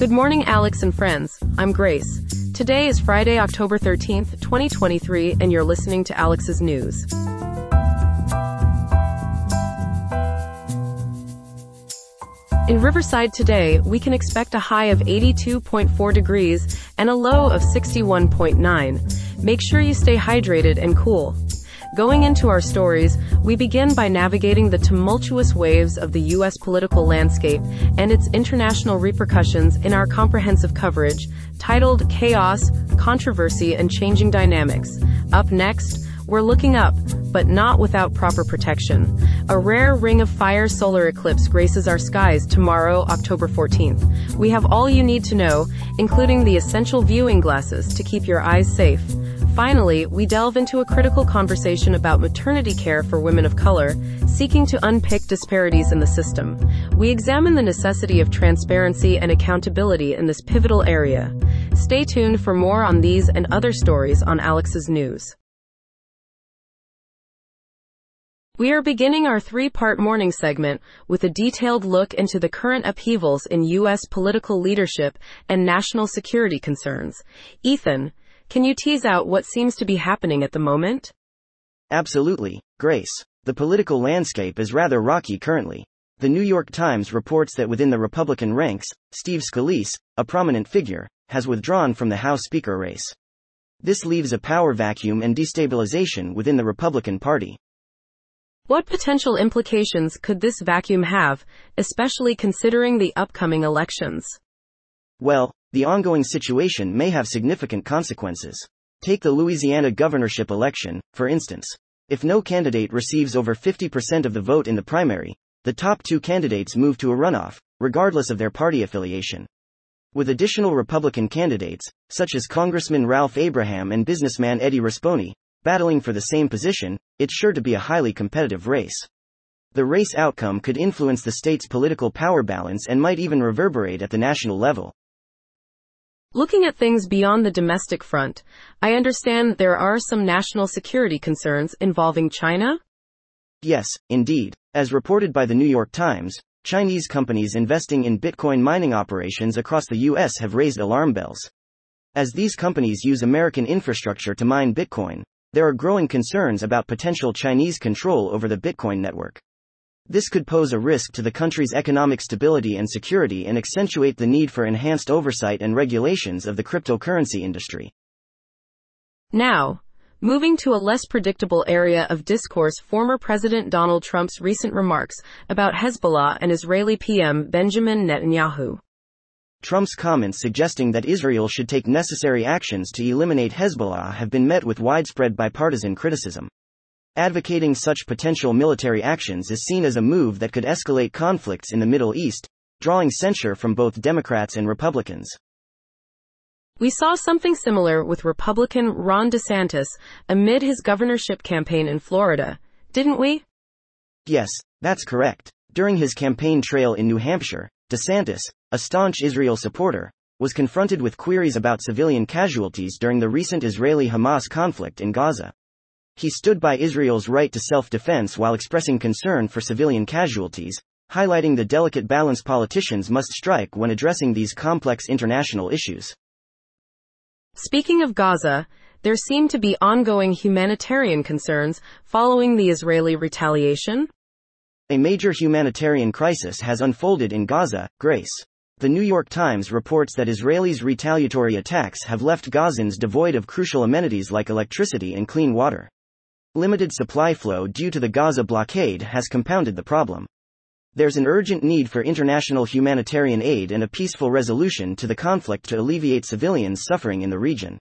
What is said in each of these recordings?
Good morning, Alex and friends. I'm Grace. Today is Friday, October 13th, 2023, and you're listening to Alex's News. In Riverside today, we can expect a high of 82.4 degrees and a low of 61.9. Make sure you stay hydrated and cool. Going into our stories, we begin by navigating the tumultuous waves of the U.S. political landscape and its international repercussions in our comprehensive coverage, titled Chaos, Controversy, and Changing Dynamics. Up next, we're looking up, but not without proper protection. A rare ring of fire solar eclipse graces our skies tomorrow, October 14th. We have all you need to know, including the essential viewing glasses to keep your eyes safe. Finally, we delve into a critical conversation about maternity care for women of color, seeking to unpick disparities in the system. We examine the necessity of transparency and accountability in this pivotal area. Stay tuned for more on these and other stories on Alex's News. We are beginning our three-part morning segment with a detailed look into the current upheavals in U.S. political leadership and national security concerns. Ethan, can you tease out what seems to be happening at the moment? Absolutely, Grace. The political landscape is rather rocky currently. The New York Times reports that within the Republican ranks, Steve Scalise, a prominent figure, has withdrawn from the House Speaker race. This leaves a power vacuum and destabilization within the Republican Party. What potential implications could this vacuum have, especially considering the upcoming elections? Well, the ongoing situation may have significant consequences. Take the Louisiana governorship election, for instance. If no candidate receives over 50% of the vote in the primary, the top two candidates move to a runoff, regardless of their party affiliation. With additional Republican candidates, such as Congressman Ralph Abraham and businessman Eddie Rispone, battling for the same position, it's sure to be a highly competitive race. The race outcome could influence the state's political power balance and might even reverberate at the national level. Looking at things beyond the domestic front, I understand there are some national security concerns involving China? Yes, indeed. As reported by the New York Times, Chinese companies investing in Bitcoin mining operations across the U.S. have raised alarm bells. As these companies use American infrastructure to mine Bitcoin, there are growing concerns about potential Chinese control over the Bitcoin network. This could pose a risk to the country's economic stability and security and accentuate the need for enhanced oversight and regulations of the cryptocurrency industry. Now, moving to a less predictable area of discourse, former President Donald Trump's recent remarks about Hezbollah and Israeli PM Benjamin Netanyahu. Trump's comments suggesting that Israel should take necessary actions to eliminate Hezbollah have been met with widespread bipartisan criticism. Advocating such potential military actions is seen as a move that could escalate conflicts in the Middle East, drawing censure from both Democrats and Republicans. We saw something similar with Republican Ron DeSantis amid his governorship campaign in Florida, didn't we? Yes, that's correct. During his campaign trail in New Hampshire, DeSantis, a staunch Israel supporter, was confronted with queries about civilian casualties during the recent Israeli Hamas conflict in Gaza. He stood by Israel's right to self defense while expressing concern for civilian casualties, highlighting the delicate balance politicians must strike when addressing these complex international issues. Speaking of Gaza, there seem to be ongoing humanitarian concerns following the Israeli retaliation. A major humanitarian crisis has unfolded in Gaza, Grace. The New York Times reports that Israelis' retaliatory attacks have left Gazans devoid of crucial amenities like electricity and clean water. Limited supply flow due to the Gaza blockade has compounded the problem. There's an urgent need for international humanitarian aid and a peaceful resolution to the conflict to alleviate civilians suffering in the region.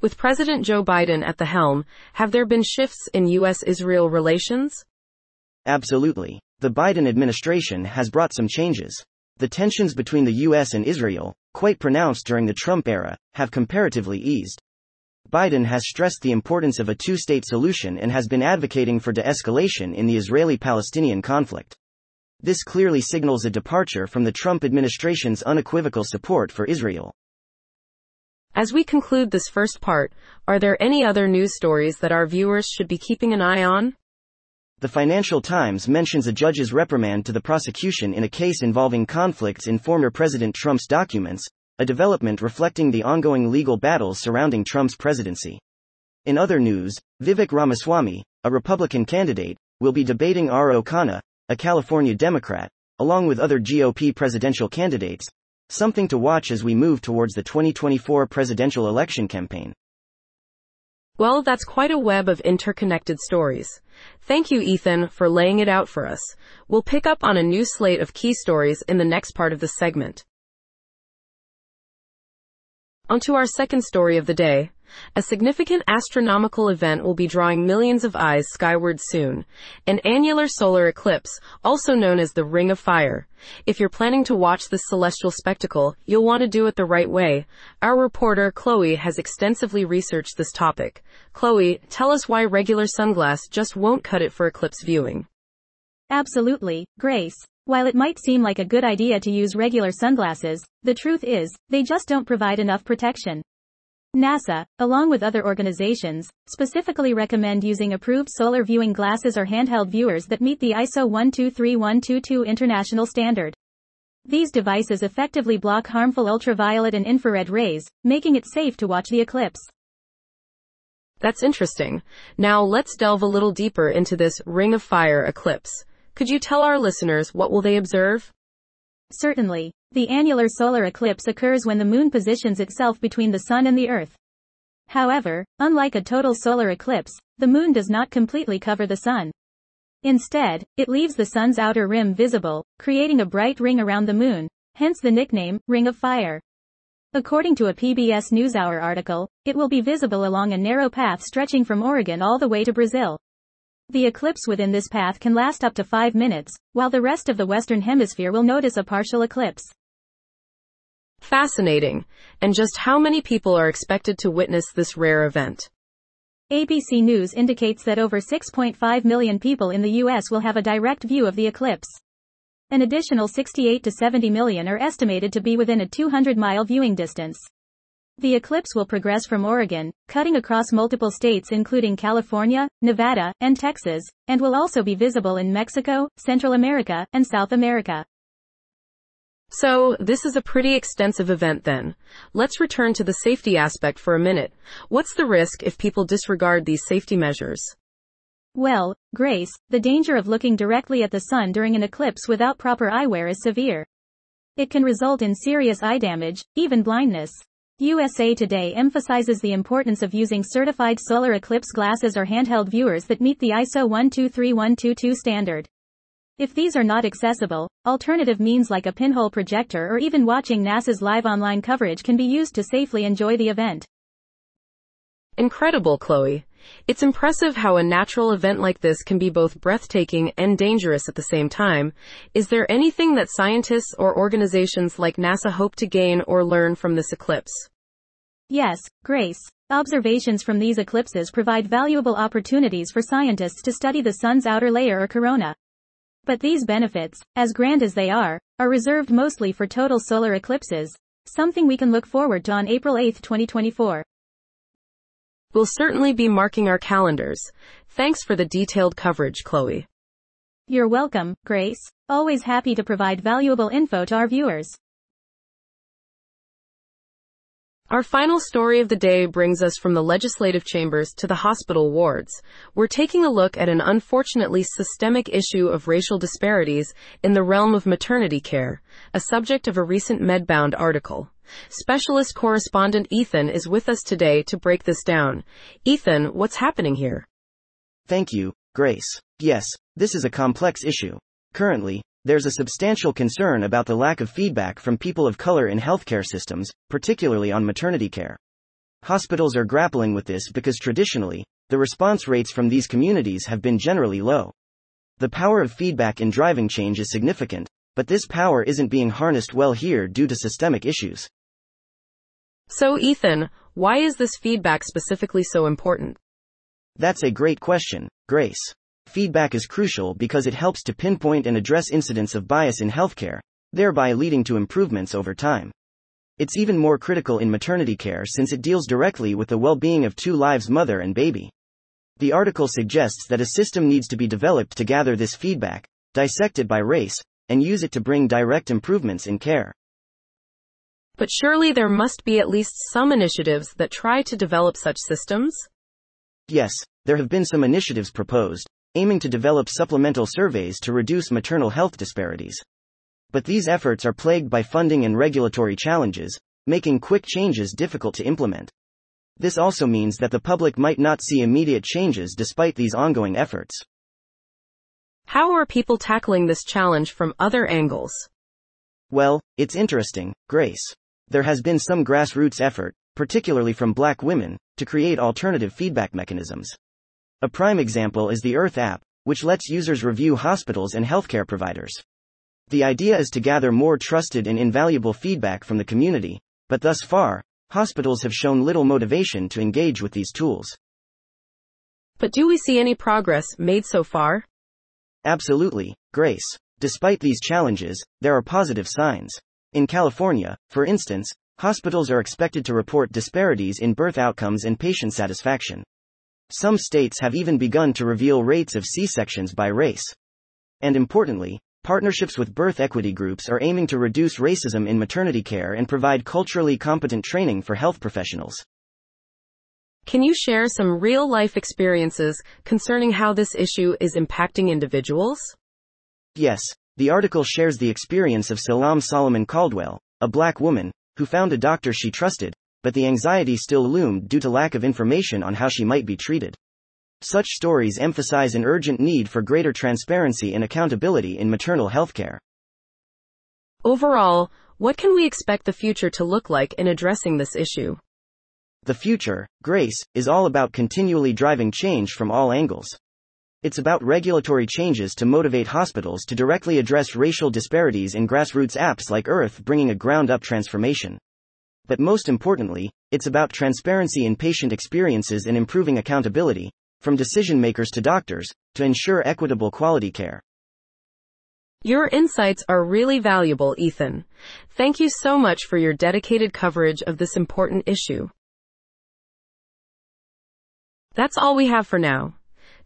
With President Joe Biden at the helm, have there been shifts in U.S. Israel relations? Absolutely. The Biden administration has brought some changes. The tensions between the U.S. and Israel, quite pronounced during the Trump era, have comparatively eased. Biden has stressed the importance of a two state solution and has been advocating for de escalation in the Israeli Palestinian conflict. This clearly signals a departure from the Trump administration's unequivocal support for Israel. As we conclude this first part, are there any other news stories that our viewers should be keeping an eye on? The Financial Times mentions a judge's reprimand to the prosecution in a case involving conflicts in former President Trump's documents, a development reflecting the ongoing legal battles surrounding Trump's presidency. In other news, Vivek Ramaswamy, a Republican candidate, will be debating R.O. Khanna, a California Democrat, along with other GOP presidential candidates, something to watch as we move towards the 2024 presidential election campaign. Well, that's quite a web of interconnected stories. Thank you, Ethan, for laying it out for us. We'll pick up on a new slate of key stories in the next part of the segment. On to our second story of the day. A significant astronomical event will be drawing millions of eyes skyward soon. An annular solar eclipse, also known as the Ring of Fire. If you're planning to watch this celestial spectacle, you'll want to do it the right way. Our reporter, Chloe, has extensively researched this topic. Chloe, tell us why regular sunglass just won't cut it for eclipse viewing. Absolutely, Grace. While it might seem like a good idea to use regular sunglasses, the truth is, they just don't provide enough protection. NASA, along with other organizations, specifically recommend using approved solar viewing glasses or handheld viewers that meet the ISO 123122 international standard. These devices effectively block harmful ultraviolet and infrared rays, making it safe to watch the eclipse. That's interesting. Now let's delve a little deeper into this Ring of Fire eclipse. Could you tell our listeners what will they observe? Certainly. The annular solar eclipse occurs when the moon positions itself between the sun and the earth. However, unlike a total solar eclipse, the moon does not completely cover the sun. Instead, it leaves the sun's outer rim visible, creating a bright ring around the moon, hence the nickname, Ring of Fire. According to a PBS NewsHour article, it will be visible along a narrow path stretching from Oregon all the way to Brazil. The eclipse within this path can last up to 5 minutes, while the rest of the Western Hemisphere will notice a partial eclipse. Fascinating. And just how many people are expected to witness this rare event? ABC News indicates that over 6.5 million people in the U.S. will have a direct view of the eclipse. An additional 68 to 70 million are estimated to be within a 200 mile viewing distance. The eclipse will progress from Oregon, cutting across multiple states including California, Nevada, and Texas, and will also be visible in Mexico, Central America, and South America. So, this is a pretty extensive event then. Let's return to the safety aspect for a minute. What's the risk if people disregard these safety measures? Well, Grace, the danger of looking directly at the sun during an eclipse without proper eyewear is severe. It can result in serious eye damage, even blindness. USA Today emphasizes the importance of using certified solar eclipse glasses or handheld viewers that meet the ISO 123122 standard. If these are not accessible, alternative means like a pinhole projector or even watching NASA's live online coverage can be used to safely enjoy the event. Incredible, Chloe. It's impressive how a natural event like this can be both breathtaking and dangerous at the same time. Is there anything that scientists or organizations like NASA hope to gain or learn from this eclipse? Yes, Grace. Observations from these eclipses provide valuable opportunities for scientists to study the sun's outer layer or corona. But these benefits, as grand as they are, are reserved mostly for total solar eclipses, something we can look forward to on April 8, 2024. We'll certainly be marking our calendars. Thanks for the detailed coverage, Chloe. You're welcome, Grace. Always happy to provide valuable info to our viewers. Our final story of the day brings us from the legislative chambers to the hospital wards. We're taking a look at an unfortunately systemic issue of racial disparities in the realm of maternity care, a subject of a recent Medbound article. Specialist correspondent Ethan is with us today to break this down. Ethan, what's happening here? Thank you, Grace. Yes, this is a complex issue. Currently, there's a substantial concern about the lack of feedback from people of color in healthcare systems, particularly on maternity care. Hospitals are grappling with this because traditionally, the response rates from these communities have been generally low. The power of feedback in driving change is significant, but this power isn't being harnessed well here due to systemic issues. So, Ethan, why is this feedback specifically so important? That's a great question, Grace. Feedback is crucial because it helps to pinpoint and address incidents of bias in healthcare, thereby leading to improvements over time. It's even more critical in maternity care since it deals directly with the well being of two lives, mother and baby. The article suggests that a system needs to be developed to gather this feedback, dissect it by race, and use it to bring direct improvements in care. But surely there must be at least some initiatives that try to develop such systems? Yes, there have been some initiatives proposed, aiming to develop supplemental surveys to reduce maternal health disparities. But these efforts are plagued by funding and regulatory challenges, making quick changes difficult to implement. This also means that the public might not see immediate changes despite these ongoing efforts. How are people tackling this challenge from other angles? Well, it's interesting, Grace. There has been some grassroots effort, particularly from black women, to create alternative feedback mechanisms. A prime example is the Irth app, which lets users review hospitals and healthcare providers. The idea is to gather more trusted and invaluable feedback from the community, but thus far, hospitals have shown little motivation to engage with these tools. But do we see any progress made so far? Absolutely, Grace. Despite these challenges, there are positive signs. In California, for instance, hospitals are expected to report disparities in birth outcomes and patient satisfaction. Some states have even begun to reveal rates of C sections by race. And importantly, Partnerships with birth equity groups are aiming to reduce racism in maternity care and provide culturally competent training for health professionals. Can you share some real life experiences concerning how this issue is impacting individuals? Yes, the article shares the experience of Salam Solomon Caldwell, a black woman, who found a doctor she trusted, but the anxiety still loomed due to lack of information on how she might be treated. Such stories emphasize an urgent need for greater transparency and accountability in maternal healthcare. Overall, what can we expect the future to look like in addressing this issue? The future, Grace, is all about continually driving change from all angles. It's about regulatory changes to motivate hospitals to directly address racial disparities in grassroots apps like Irth, bringing a ground up transformation. But most importantly, it's about transparency in patient experiences and improving accountability, from decision makers to doctors, to ensure equitable quality care. Your insights are really valuable, Ethan. Thank you so much for your dedicated coverage of this important issue. That's all we have for now.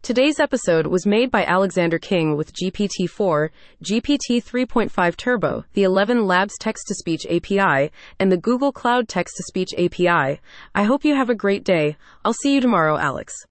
Today's episode was made by Alexander King with GPT-4, GPT 3.5 Turbo, the ElevenLabs text-to-speech API, and the Google Cloud text-to-speech API. I hope you have a great day. I'll see you tomorrow, Alex.